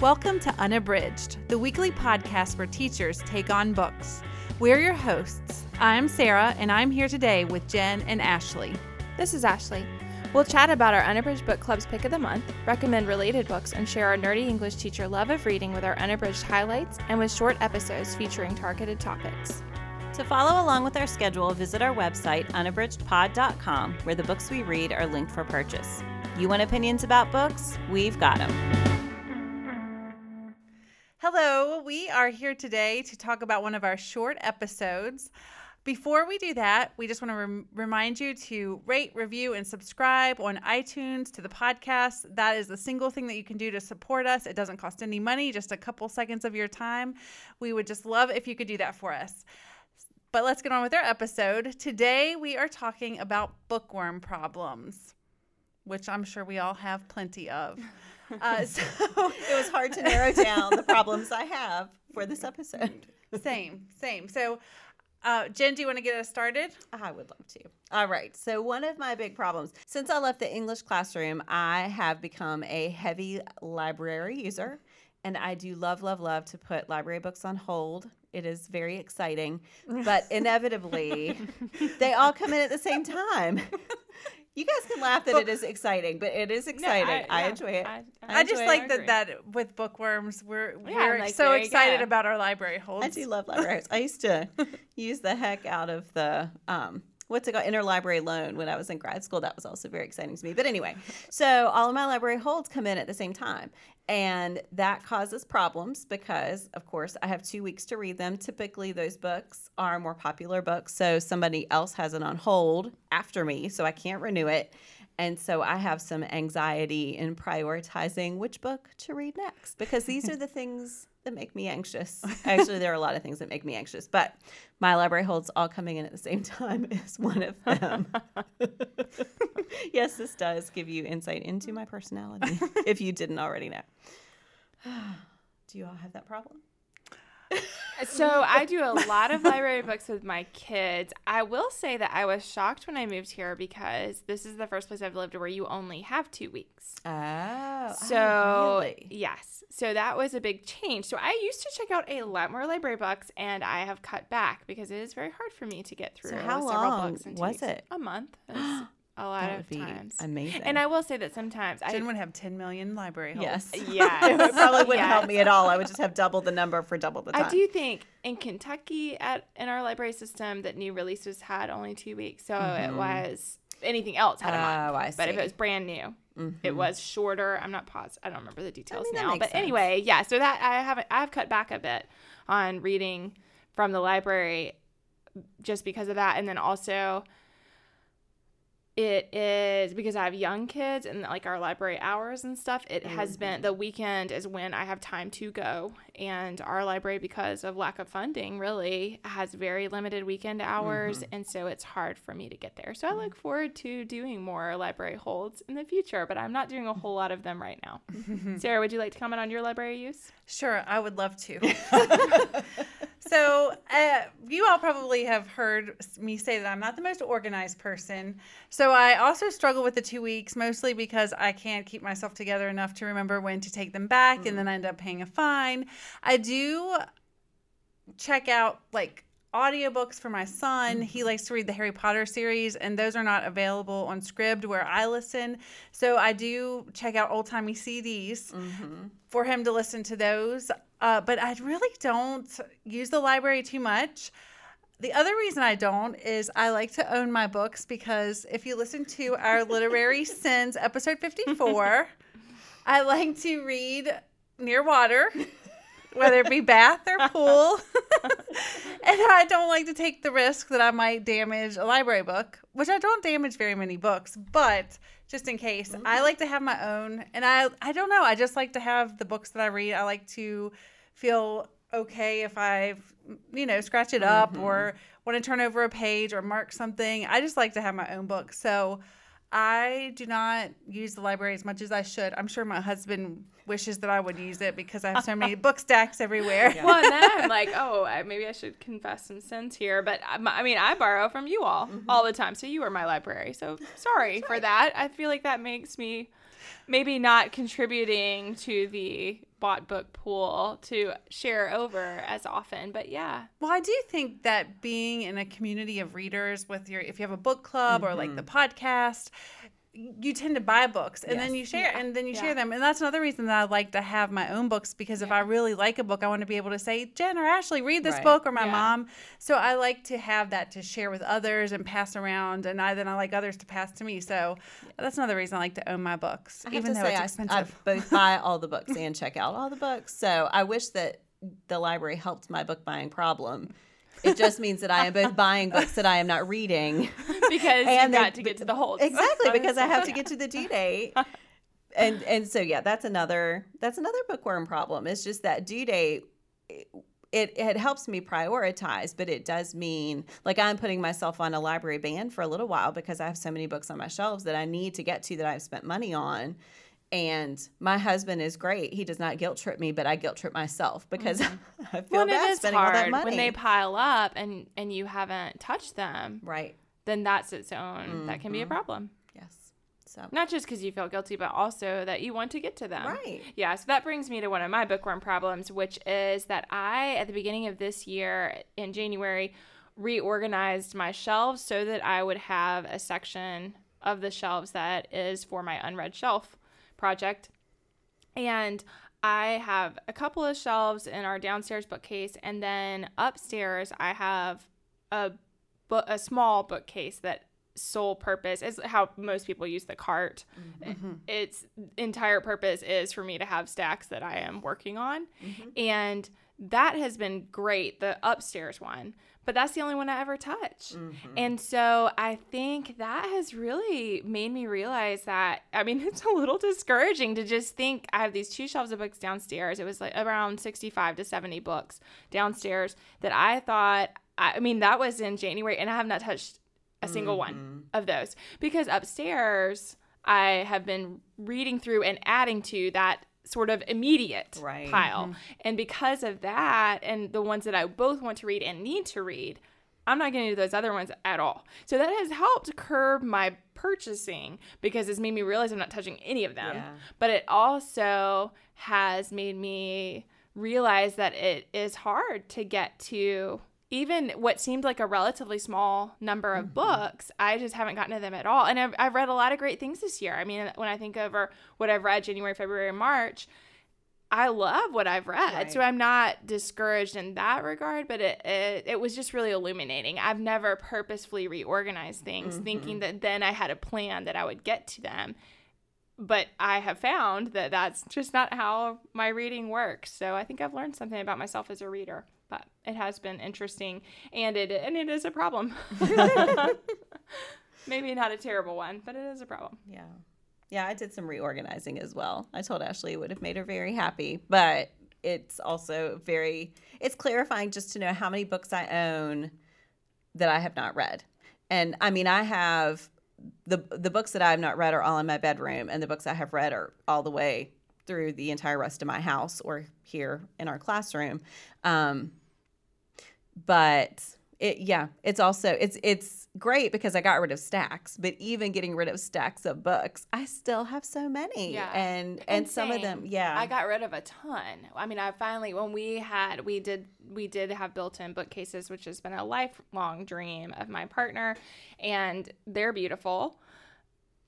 Welcome to Unabridged, the weekly podcast where teachers take on books. We're your hosts. I'm Sarah, and I'm here today with Jen and Ashley. This is Ashley. We'll chat about our Unabridged Book Club's pick of the month, recommend related books, and share our nerdy English teacher love of reading with our unabridged highlights and with short episodes featuring targeted topics. To follow along with our schedule, visit our website, unabridgedpod.com, where the books we read are linked for purchase. You want opinions about books? We've got them. Hello, we are here today to talk about one of our short episodes. Before we do that, we just want to rem- remind you to rate, review, and subscribe on iTunes to the podcast. That is the single thing that you can do to support us. It doesn't cost any money, just a couple seconds of your time. We would just love if you could do that for us. But let's get on with our episode. Today, we are talking about bookworm problems, which I'm sure we all have plenty of. Uh, so it was hard to narrow down the problems I have for this episode. same, same. So, uh, Jen, do you want to get us started? I would love to. All right. So, one of my big problems since I left the English classroom, I have become a heavy library user. And I do love, love, love to put library books on hold. It is very exciting. But inevitably, they all come in at the same time. You guys can laugh that it is exciting, but it is exciting. No, I, I yeah, enjoy it. I, I, I just like that that with bookworms, we're yeah, we're like, so excited about our library holds. I do love libraries. I used to use the heck out of the um, what's it called interlibrary loan when I was in grad school. That was also very exciting to me. But anyway, so all of my library holds come in at the same time. And that causes problems because, of course, I have two weeks to read them. Typically, those books are more popular books. So somebody else has it on hold after me, so I can't renew it. And so I have some anxiety in prioritizing which book to read next because these are the things that make me anxious. Actually, there are a lot of things that make me anxious, but my library holds all coming in at the same time is one of them. yes, this does give you insight into my personality if you didn't already know. Do you all have that problem? So I do a lot of library books with my kids. I will say that I was shocked when I moved here because this is the first place I've lived where you only have two weeks. Oh, oh so oh, really? yes, so that was a big change. So I used to check out a lot more library books, and I have cut back because it is very hard for me to get through. So how long was weeks. it? A month. a lot that of times. Amazing. And I will say that sometimes Jen I would have 10 million library holds. Yes. Yeah. it probably wouldn't yes. help me at all. I would just have double the number for double the time. I do think in Kentucky at in our library system that new releases had only two weeks. So mm-hmm. it was anything else had a month. Oh, I see. But if it was brand new, mm-hmm. it was shorter. I'm not paused. I don't remember the details I mean, now. But sense. anyway, yeah. So that I haven't I have cut back a bit on reading from the library just because of that. And then also it is because I have young kids and like our library hours and stuff. It mm-hmm. has been the weekend is when I have time to go, and our library, because of lack of funding, really has very limited weekend hours, mm-hmm. and so it's hard for me to get there. So I look forward to doing more library holds in the future, but I'm not doing a whole lot of them right now. Sarah, would you like to comment on your library use? Sure, I would love to. so uh, you all probably have heard me say that I'm not the most organized person. So I also struggle with the two weeks, mostly because I can't keep myself together enough to remember when to take them back, mm. and then I end up paying a fine. I do check out like audiobooks for my son. He likes to read the Harry Potter series, and those are not available on Scribd where I listen. So I do check out old timey CDs mm-hmm. for him to listen to those. Uh, but I really don't use the library too much. The other reason I don't is I like to own my books because if you listen to our Literary Sins episode 54, I like to read near water whether it be bath or pool. and I don't like to take the risk that I might damage a library book, which I don't damage very many books, but just in case, mm-hmm. I like to have my own. And I I don't know, I just like to have the books that I read. I like to feel okay if I you know, scratch it up mm-hmm. or want to turn over a page or mark something. I just like to have my own book. So I do not use the library as much as I should. I'm sure my husband wishes that I would use it because I have so many book stacks everywhere. Yeah. Well, then I'm like, oh, maybe I should confess some sins here. But I mean, I borrow from you all mm-hmm. all the time, so you are my library. So sorry right. for that. I feel like that makes me maybe not contributing to the bought book pool to share over as often. But yeah. Well, I do think that being in a community of readers with your, if you have a book club or like the mm-hmm. podcast, you tend to buy books and then you share and then you Yeah. share them and that's another reason that I like to have my own books because if I really like a book I want to be able to say Jen or Ashley read this Right. book or my Yeah. mom so I like to have that to share with others and pass around and I then I like others to pass to me so that's another reason I like to own my books I have even to though say, it's I, expensive I both buy all the books and check out all the books. So I wish that the library helped my book buying problem. It just means that I am both buying books that I am not reading. Because And you got to get to the holds. Exactly, because I have to get to the due date. And and so yeah, that's another that's another bookworm problem. It's just that due date it it helps me prioritize, but it does mean like I'm putting myself on a library ban for a little while because I have so many books on my shelves that I need to get to that I've spent money on. And my husband is great. He does not guilt trip me, but I guilt trip myself because I feel Mm-hmm. Well, and it bad spending all that money. when they pile up and and you haven't touched them. right. Then that's its own. That can be a Mm-hmm. problem. Yes. So Not just because you feel guilty, but also that you want to get to them. Right. Yeah. So that brings me to one of my bookworm problems, which is that I, at the beginning of this year in January, reorganized my shelves so that I would have a section of the shelves that is for my unread shelf project. And I have a couple of shelves in our downstairs bookcase, and then upstairs I have a book, a small bookcase that sole purpose is how most people use the cart. Mm-hmm. Its entire purpose is for me to have stacks that I am working on, mm-hmm. and that has been great. The upstairs one. But that's the only one I ever touch. Mm-hmm. And so I think that has really made me realize that, I mean, it's a little discouraging to just think I have these two shelves of books downstairs. It was like around 65 to 70 books downstairs that I thought, I I mean, that was in January, and I have not touched a single one mm-hmm. of those because upstairs I have been reading through and adding to that sort of immediate Right. pile. Mm-hmm. And because of that, and the ones that I both want to read and need to read, I'm not going to do those other ones at all. So that has helped curb my purchasing because it's made me realize I'm not touching any of them. Yeah. But it also has made me realize that it is hard to get to even what seemed like a relatively small number of mm-hmm. books, I just haven't gotten to them at all. And I've, I've read a lot of great things this year. I mean, when I think over what I've read January, February, and March, I love what I've read. So I'm not discouraged in that regard, but it, it, it was just really illuminating. I've never purposefully reorganized things mm-hmm. thinking that then I had a plan that I would get to them. But I have found that that's just not how my reading works. So I think I've learned something about myself as a reader. But it has been interesting, and it and it is a problem. Maybe not a terrible one, but it is a problem. Yeah. Yeah, I did some reorganizing as well. I told Ashley it would have made her very happy, but it's also very it's clarifying just to know how many books I own that I have not read. And I mean, I have the the books that I have not read are all in my bedroom and the books I have read are all the way through the entire rest of my house or here in our classroom. Um but it yeah it's also it's it's great because i got rid of stacks but even getting rid of stacks of books i still have so many Yeah. and and some of them yeah I got rid of a ton. I mean, I finally when we had we did we did have built-in bookcases, which has been a lifelong dream of my partner, and they're beautiful.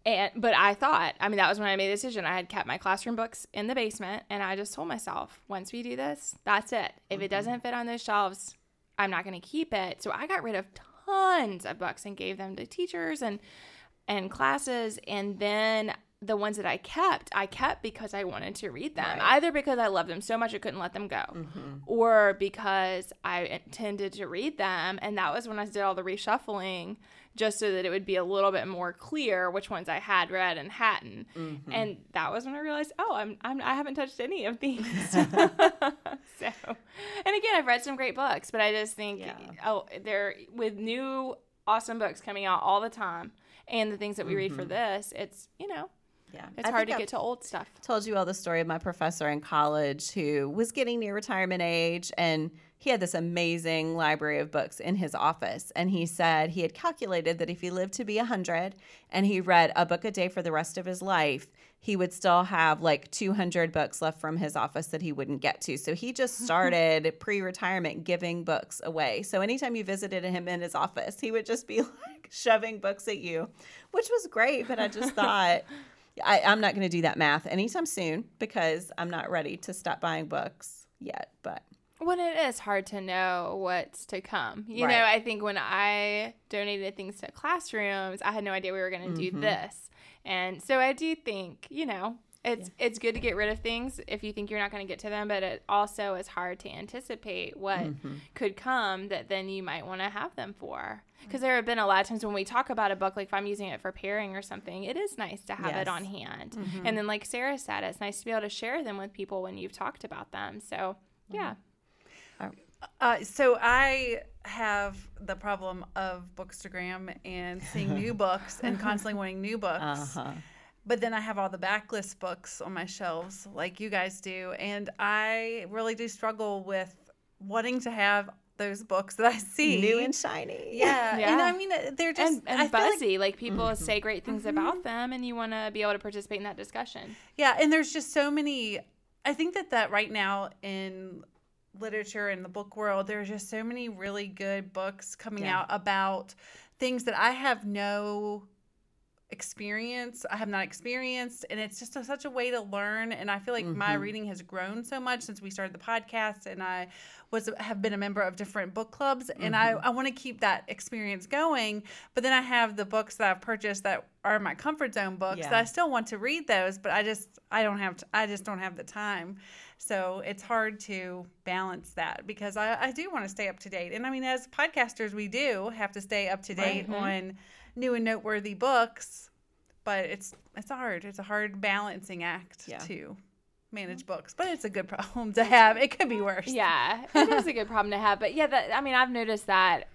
And but I thought, I mean, that was when I made the decision. I had kept my classroom books in the basement, and I just told myself, once we do this, that's it. If it mm-hmm. doesn't fit on those shelves, I'm not going to keep it. So I got rid of tons of books and gave them to teachers and and classes and then the ones that I kept, I kept because I wanted to read them. Right. Either because I loved them so much I couldn't let them go, mm-hmm. or because I intended to read them. And that was when I did all the reshuffling, just so that it would be a little bit more clear which ones I had read and hadn't. Mm-hmm. And that was when I realized, oh, I'm, I'm I haven't touched any of these. so, and again, I've read some great books, but I just think, Yeah. oh, they're with new awesome books coming out all the time. And the things that we read for mm-hmm. this, it's you know, yeah it's I hard to I've get to old stuff. told you all the story of my professor in college who was getting near retirement age and he had this amazing library of books in his office. And he said he had calculated that if he lived to be 100 and he read a book a day for the rest of his life, he would still have like 200 books left from his office that he wouldn't get to. So he just started pre retirement giving books away. So anytime you visited him in his office, he would just be like shoving books at you, which was great. But I just thought, I, I'm not going to do that math anytime soon because I'm not ready to stop buying books yet. But When it is hard to know what's to come. You Right. know, I think when I donated things to classrooms, I had no idea we were going to do mm-hmm. this. And so I do think, you know, it's it's good to get rid of things if you think you're not going to get to them, but it also is hard to anticipate what could come that then you might want to have them for. Because there have been a lot of times when we talk about a book, like if I'm using it for pairing or something, it is nice to have Yes. it on hand. And then, like Sarah said, it's nice to be able to share them with people when you've talked about them. So, yeah. Uh, so I have the problem of Bookstagram and seeing new books and constantly wanting new books. uh-huh. But then I have all the backlist books on my shelves, like you guys do, and I really do struggle with wanting to have those books that I see new and shiny. yeah. and I mean uh, they're just and, and I feel like- buzzy. Like, people say great things about them, and you want to be able to participate in that discussion. Yeah, and there's just so many. I think that that right now in literature and the book world, there's just so many really good books coming Yeah. out about things that I have no experience. I have not experienced, and it's just a, such a way to learn. And I feel like my Mm-hmm. reading has grown so much since we started the podcast, and I was have been a member of different book clubs, and I, Mm-hmm. I want to keep that experience going. But then I have the books that I've purchased that are my comfort zone books that I still want to read those, but I just I don't have I just don't have the time. So it's hard to balance that because I, I do want to stay up to date. And I mean as podcasters we do have to stay up to date on new and noteworthy books, but it's it's hard. It's a hard balancing act Yeah. to manage books, but it's a good problem to have. It could be worse. Yeah, it is a good problem to have. But yeah, that, I mean, I've noticed that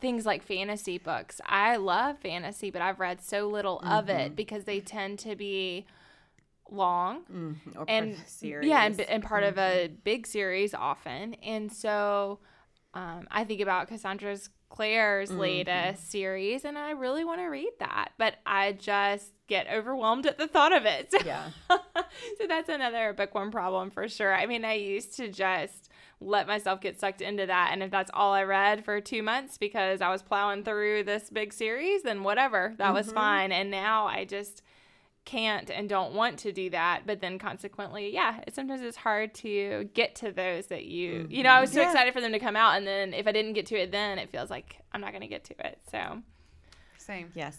things like fantasy books. I love fantasy, but I've read so little of Mm-hmm. it because they tend to be long Mhm. Or and of series. Mm-hmm. yeah, and, and part of a big series often. And so um, I think about Cassandra's Clare's Mm-hmm. latest series, and I really want to read that, but I just get overwhelmed at the thought of it. So, Yeah. so that's another bookworm problem for sure. I mean, I used to just let myself get sucked into that, and if that's all I read for two months because I was plowing through this big series, then whatever, that was fine. And now I just can't and don't want to do that but then consequently yeah it, sometimes it's hard to get to those that you you know i was so mm-hmm. Yeah. excited for them to come out and then if i didn't get to it then it feels like i'm not going to get to it so Same. Yes.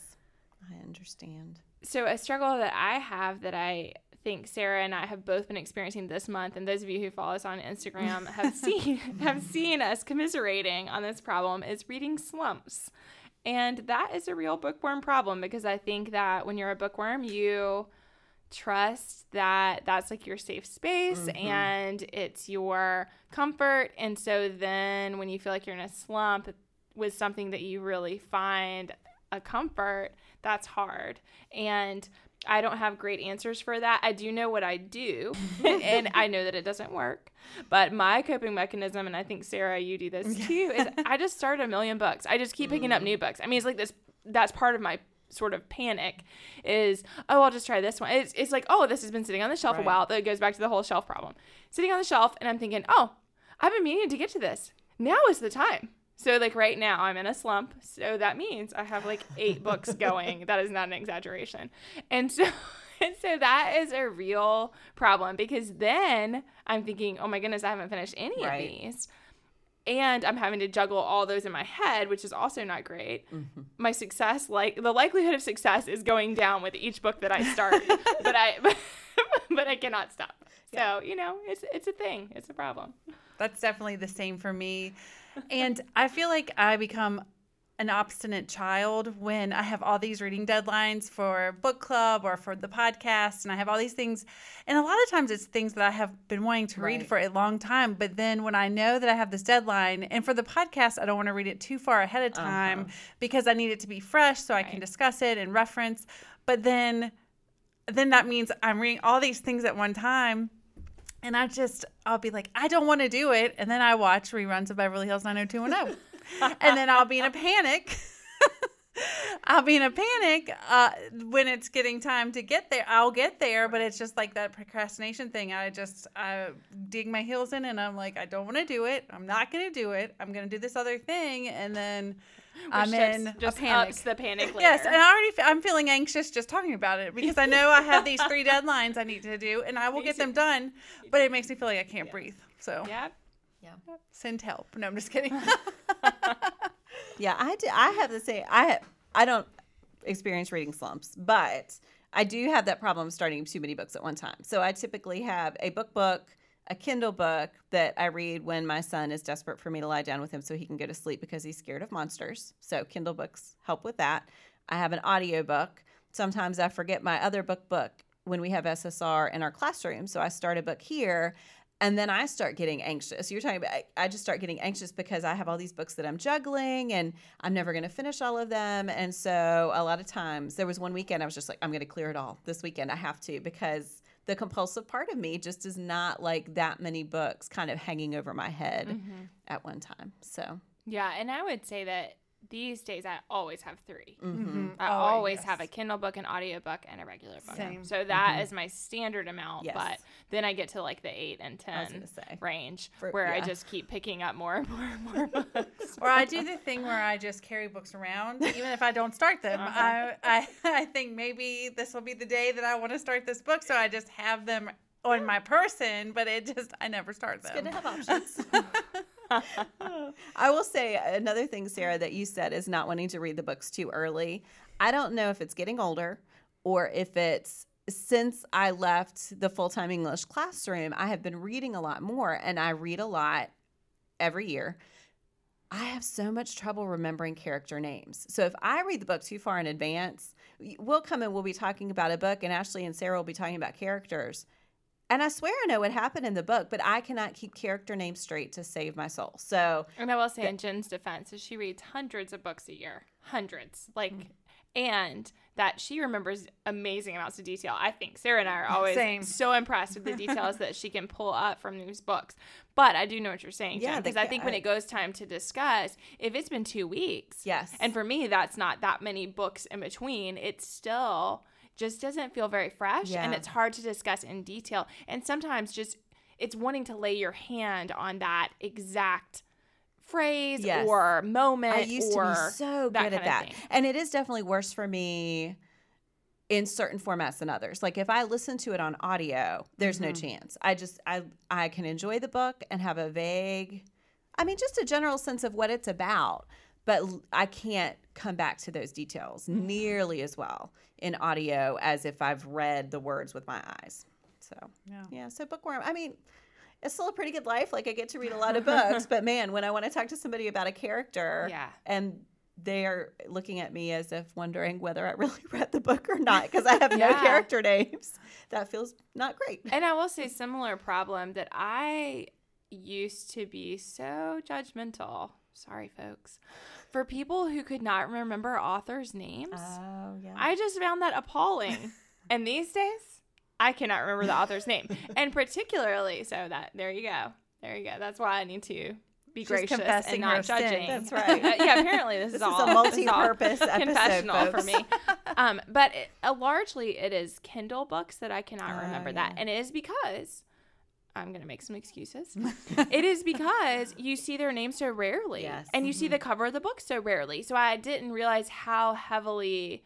I understand. so a struggle that i have that i think sarah and i have both been experiencing this month and those of you who follow us on instagram have seen have seen us commiserating on this problem is reading slumps and that is a real bookworm problem because i think that when you're a bookworm you trust that that's like your safe space mm-hmm. and it's your comfort. And so then when you feel like you're in a slump with something that you really find a comfort that's hard. And I don't have great answers for that. I do know what I do, and I know that it doesn't work. But my coping mechanism, and I think Sarah, you do this too, is I just start a million books. I just keep picking up mm. new books. I mean, it's like this. That's part of my sort of panic. Is oh, I'll just try this one. It's, it's like oh, this has been sitting on the shelf Right. a while. That goes back to the whole shelf problem. Sitting on the shelf, and I'm thinking, oh, I've been meaning to get to this. Now is the time. So like right now I'm in a slump. So that means I have like eight books going. That is not an exaggeration. And so and so that is a real problem because then I'm thinking, "Oh my goodness, I haven't finished any Right. of these." And I'm having to juggle all those in my head, which is also not great. Mm-hmm. My success, like the likelihood of success is going down with each book that I start, but I but I cannot stop. So, you know, it's it's a thing. It's a problem. That's definitely the same for me. And I feel like I become an obstinate child when I have all these reading deadlines for book club or for the podcast, and I have all these things. And a lot of times it's things that I have been wanting to read for a long time. But then when I know that I have this deadline, and for the podcast, I don't want to read it too far ahead of uh-huh. time because I need it to be fresh so I can discuss it and reference. But then, then that means I'm reading all these things at one time And I just, I'll be like, I don't want to do it. And then I watch reruns of Beverly Hills 90210. and then I'll be in a panic. I'll be in a panic uh, when it's getting time to get there. I'll get there, but it's just like that procrastination thing. I just I dig my heels in, and I'm like, I don't want to do it. I'm not going to do it. I'm going to do this other thing, and then I'm Which in just a panic. ups the panic later. Yes, and I already fe- I'm feeling anxious just talking about it because I know I have these three deadlines I need to do, and I will get them done. But it makes me feel like I can't breathe. So yeah, yeah. send help. No, I'm just kidding. Yeah, I do. I have the same. I I don't experience reading slumps, but I do have that problem starting too many books at one time. So I typically have a book book, a Kindle book that I read when my son is desperate for me to lie down with him so he can go to sleep because he's scared of monsters. So Kindle books help with that. I have an audio book. Sometimes I forget my other book book when we have SSR in our classroom. So I start a book here and then I start getting anxious. You're talking about, I, I just start getting anxious because I have all these books that I'm juggling and I'm never going to finish all of them. And so a lot of times, there was one weekend I was just like, I'm going to clear it all this weekend. I have to because the compulsive part of me just is not like that many books kind of hanging over my head Mm-hmm. at one time. So, Yeah, and I would say that these days I always have 3 mhm. I Oh, always yes. have a Kindle book, an audiobook, and a regular book. Same. So that is my standard amount. Yes. But then I get to like the eight and ten going to say. range For- where I just keep picking up more and more and more books. or I do the thing where I just carry books around, even if I don't start them. Uh-huh. I, I I think maybe this will be the day that I want to start this book, so I just have them on my person, but it just I never start them. It's them. good to have options. I will say another thing, Sarah, that you said is not wanting to read the books too early. I don't know if it's getting older or if it's since I left the full time English classroom, I have been reading a lot more and I read a lot every year. I have so much trouble remembering character names. So if I read the book too far in advance, we'll come and we'll be talking about a book, and Ashley and Sarah will be talking about characters. And I swear I know what happened in the book, but I cannot keep character names straight to save my soul. So And I will say, in Jen's defense, is she reads hundreds of books a year, hundreds, like, mm-hmm. and that she remembers amazing amounts of detail. I think Sarah and I are always Same. so impressed with the details that she can pull up from these books. But I do know what you're saying, Yeah, Jen, the because I think when it goes time to discuss, if it's been two weeks, yes, and for me, that's not that many books in between. It's still just doesn't feel very fresh and it's hard to discuss in detail. And sometimes just it's wanting to lay your hand on that exact phrase Yes. or moment I used to be so good at that. And it is definitely worse for me in certain formats than others. Like if I listen to it on audio, there's no Mm-hmm. chance. I just I I can enjoy the book and have a vague I mean just a general sense of what it's about, but I can't come back to those details nearly as well in audio as if I've read the words with my eyes. So, Yeah. yeah, so bookworm. I mean, it's still a pretty good life. Like I get to read a lot of books, but man, when I want to talk to somebody about a character, Yeah. and they're looking at me as if wondering whether I really read the book or not because I have no character names. That feels not great. And I will say similar problem that I used to be so judgmental. Sorry folks. For people who could not remember authors' names. Oh yeah. I just found that appalling. and these days, I cannot remember the author's name. And particularly so that there you go. There you go. That's why I need to be She's gracious and not sin. judging. That's right. Uh, yeah, apparently this, This is all a is multi-purpose episode, confessional for me. Um, but it, uh, largely it is Kindle books that I cannot Oh, remember yeah. that, and it is because I'm gonna make some excuses. it is because you see their name so rarely, Yes. and you see Mm-hmm. the cover of the book so rarely. So I didn't realize how heavily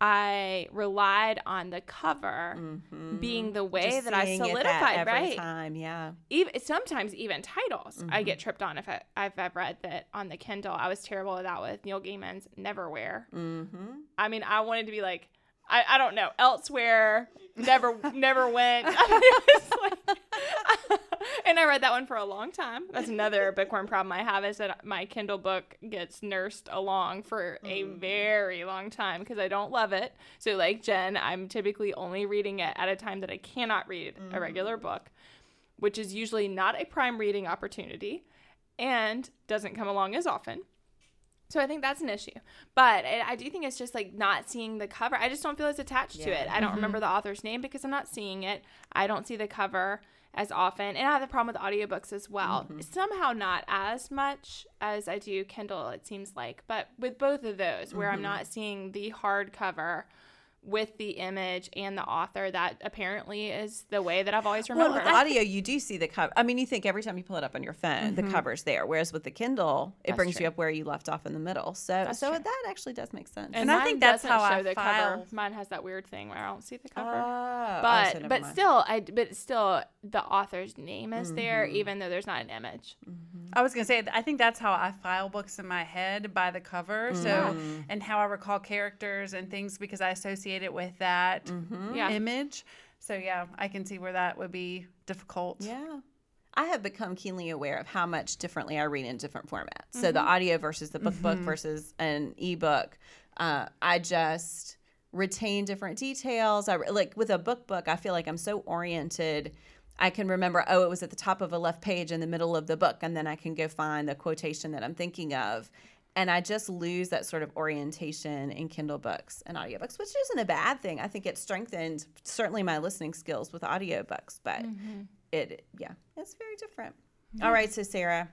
I relied on the cover Mhm. being the way Just that I that solidified, every right? time. Yeah. even sometimes even titles I Mm-hmm. get tripped on if I, if I've read that on the Kindle. I was terrible at that with Neil Gaiman's Neverwhere. Mm-hmm. I mean, I wanted to be like, I, I don't know, elsewhere, never never went. I mean, it was like- and I read that one for a long time. That's another bookworm problem I have is that my Kindle book gets nursed along for a hmm. very long time because I don't love it. So, like Jen, I'm typically only reading it at a time that I cannot read a regular hmm. book, which is usually not a prime reading opportunity and doesn't come along as often. So I think that's an issue. But I I do think it's just like not seeing the cover. I just don't feel as attached to it. I don't remember mm-hmm. the author's name because I'm not seeing it. I don't see the cover. As often. And I have the problem with audiobooks as well. Mm-hmm. Somehow not as much as I do Kindle, it seems like. But with both of those, where I'm mm-hmm. not seeing the hardcover with the image and the author, that apparently is the way that I've always Well, remembered. with audio, you do see the cover. I mean, you think every time you pull it up on your phone, the cover's there. Whereas with the Kindle, it That's brings true. you up where you left off in the middle. So, That's so true. that actually does make sense. and I think that's how show I the file. cover. Mine has that weird thing where I don't see the cover. Oh, but so but mind. still I but still the author's name is there Mm-hmm. even though there's not an image. I was gonna say I think that's how I file books in my head by the cover. So Mm. and how I recall characters and things because I associate it with that Mm-hmm. Yeah. image. So yeah, I can see where that would be difficult. Yeah. I have become keenly aware of how much differently I read in different formats. So the audio versus the book book versus an ebook. Uh, I just retain different details. I re- like with a book book. I feel like I'm so oriented. I can remember, oh, it was at the top of a left page in the middle of the book, and then I can go find the quotation that I'm thinking of. And I just lose that sort of orientation in Kindle books and audiobooks, which isn't a bad thing. I think it strengthened certainly my listening skills with audiobooks, but it yeah it's very different all right so sarah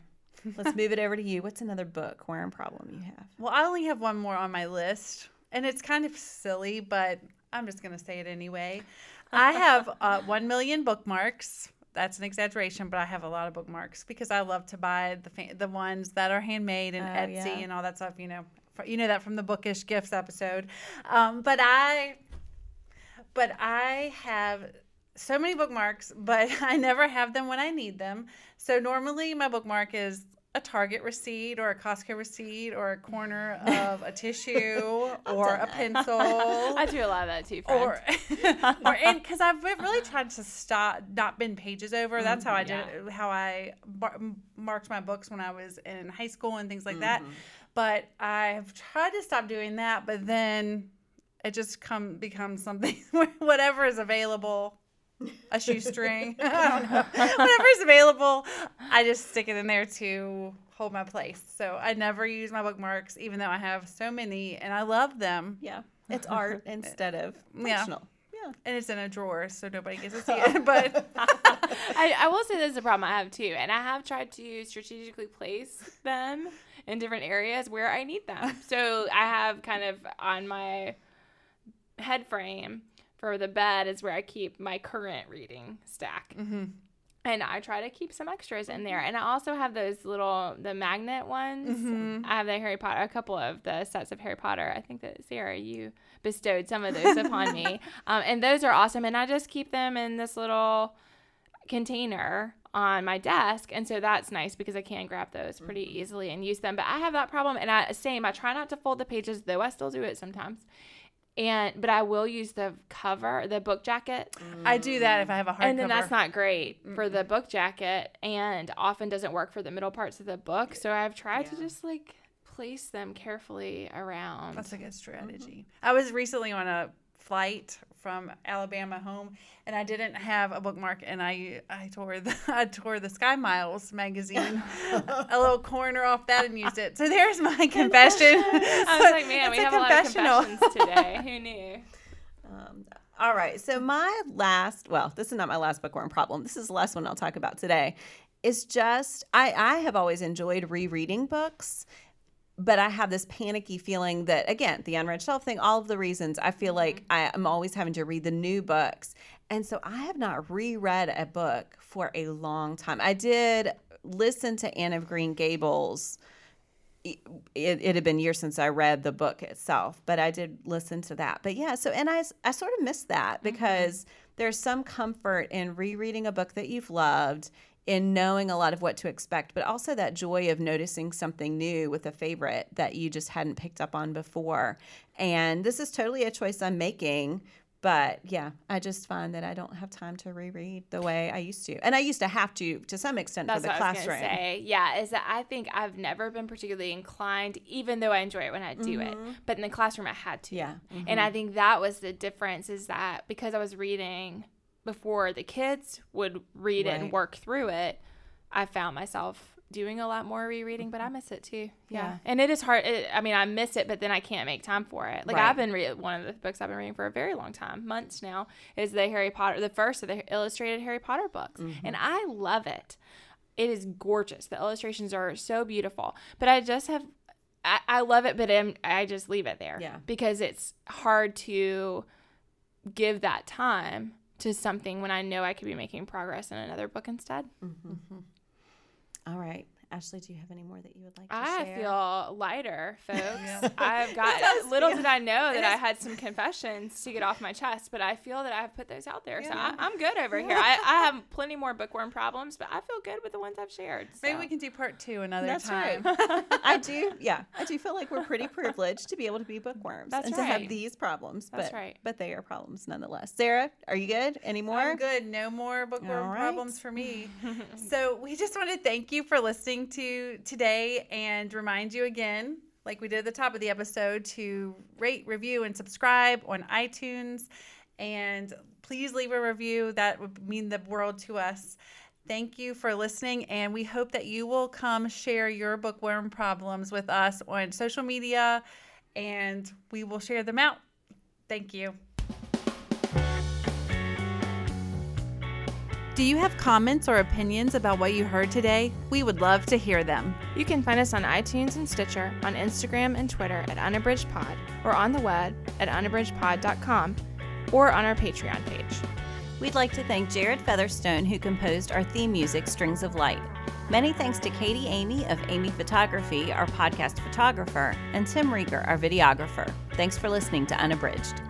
let's move it over to you what's another bookworm problem you have Well, I only have one more on my list, and it's kind of silly, but I'm just going to say it anyway. I have uh, 1 million bookmarks. That's an exaggeration, but I have a lot of bookmarks because I love to buy the fa- the ones that are handmade and Oh, Etsy yeah. and all that stuff. You know, fr- you know that from the bookish gifts episode. Um, but I, but I have so many bookmarks, but I never have them when I need them. So normally my bookmark is a Target receipt or a Costco receipt or a corner of a tissue or a pencil. I do a lot of that too, friend. Or, or and because I've really tried to stop, not bend pages over. That's how I did mm-hmm, it, how I bar- marked my books when I was in high school and things like that. Mm-hmm. But I've tried to stop doing that, but then it just come becomes something whatever is available a shoestring I don't know. whatever is available i just stick it in there to hold my place so i never use my bookmarks even though i have so many and i love them yeah it's art instead of Yeah. functional yeah and it's in a drawer so nobody gets to see it but I, I will say this is a problem I have too, and I have tried to strategically place them in different areas where I need them. So I have kind of on my head frame for the bed is where I keep my current reading stack. Mm-hmm. And I try to keep some extras in there. Mm-hmm. And I also have those little the magnet ones. Mm-hmm. I have the Harry Potter, a couple of the sets of Harry Potter. I think that Sarah, you bestowed some of those upon me. Um, and those are awesome. And I just keep them in this little container on my desk and so that's nice because i can grab those pretty easily and use them but i have that problem and i same i try not to fold the pages though i still do it sometimes and but i will use the cover the book jacket. I do that if i have a hard and then that's not great for the book jacket and often doesn't work for the middle parts of the book. So i've tried to just like place them carefully around. That's a good strategy. Mm-hmm. I was recently on a flight from Alabama home, and I didn't have a bookmark, and I I tore the I tore the SkyMiles magazine, a little corner off that, and used it. So there's my confession. i was like man we have a a lot of confessions today who knew Um, all right. So my last, well, this is not my last bookworm problem. This is the last one I'll talk about today. Is just I I have always enjoyed rereading books, but I have this panicky feeling that again the unread shelf thing, all of the reasons I feel like mm-hmm. I am always having to read the new books, and so I have not reread a book for a long time. I did listen to Anne of Green Gables it, it had been years since I read the book itself, but I did listen to that. But yeah, so and I, I sort of missed that mm-hmm. because there's some comfort in rereading a book that you've loved, in knowing a lot of what to expect, but also that joy of noticing something new with a favorite that you just hadn't picked up on before. And this is totally a choice I'm making. But yeah, I just find that I don't have time to reread the way I used to. And I used to have to to some extent That's for the what I was say. Yeah, is that I think I've never been particularly inclined, even though I enjoy it when I do it. But in the classroom, I had to. Mm-hmm. Yeah. And I think that was the difference. Is that because I was reading before the kids would read it and work through it, I found myself doing a lot more rereading, but I mm-hmm. miss it too. Yeah. Yeah. And it is hard. It, I mean, I miss it, but then I can't make time for it. Like Right. I've been re- one of the books I've been reading for a very long time, months now, is the Harry Potter, the first of the illustrated Harry Potter books. Mm-hmm. And I love it. It is gorgeous. The illustrations are so beautiful. But I just have I, I love it, but I'm, I just leave it there. Yeah. Because it's hard to give that time to something when I know I could be making progress in another book instead. Mm-hmm. Mm-hmm. All right. Ashley, do you have any more that you would like to share? I share? feel lighter, folks. Yeah. I've got does little feel- did I know that I had some confessions to get off my chest, but I feel that I have put those out there. So Yeah. I, I'm good over here. I, I have plenty more bookworm problems, but I feel good with the ones I've shared. Maybe we can do part two another That's time. right. I do. Yeah, I do feel like we're pretty privileged to be able to be bookworms That's and to have these problems. That's but, right. But they are problems nonetheless. Sarah, are you good? Any more? I'm good. No more bookworm All right. problems for me. so we just want to thank you for listening to today and remind you again, like we did at the top of the episode, to rate, review, and subscribe on iTunes. And please leave a review. That would mean the world to us. Thank you for listening, and we hope that you will come share your bookworm problems with us on social media, and we will share them out. Thank you. Do you have comments or opinions about what you heard today? We would love to hear them. You can find us on iTunes and Stitcher, on Instagram and Twitter at unabridgedpod, or on the web at unabridgedpod.com, or on our Patreon page. We'd like to thank Jared Featherstone, who composed our theme music, Strings of Light. Many thanks to Katie Amy of Amy Photography, our podcast photographer, and Tim Rieger, our videographer. Thanks for listening to Unabridged.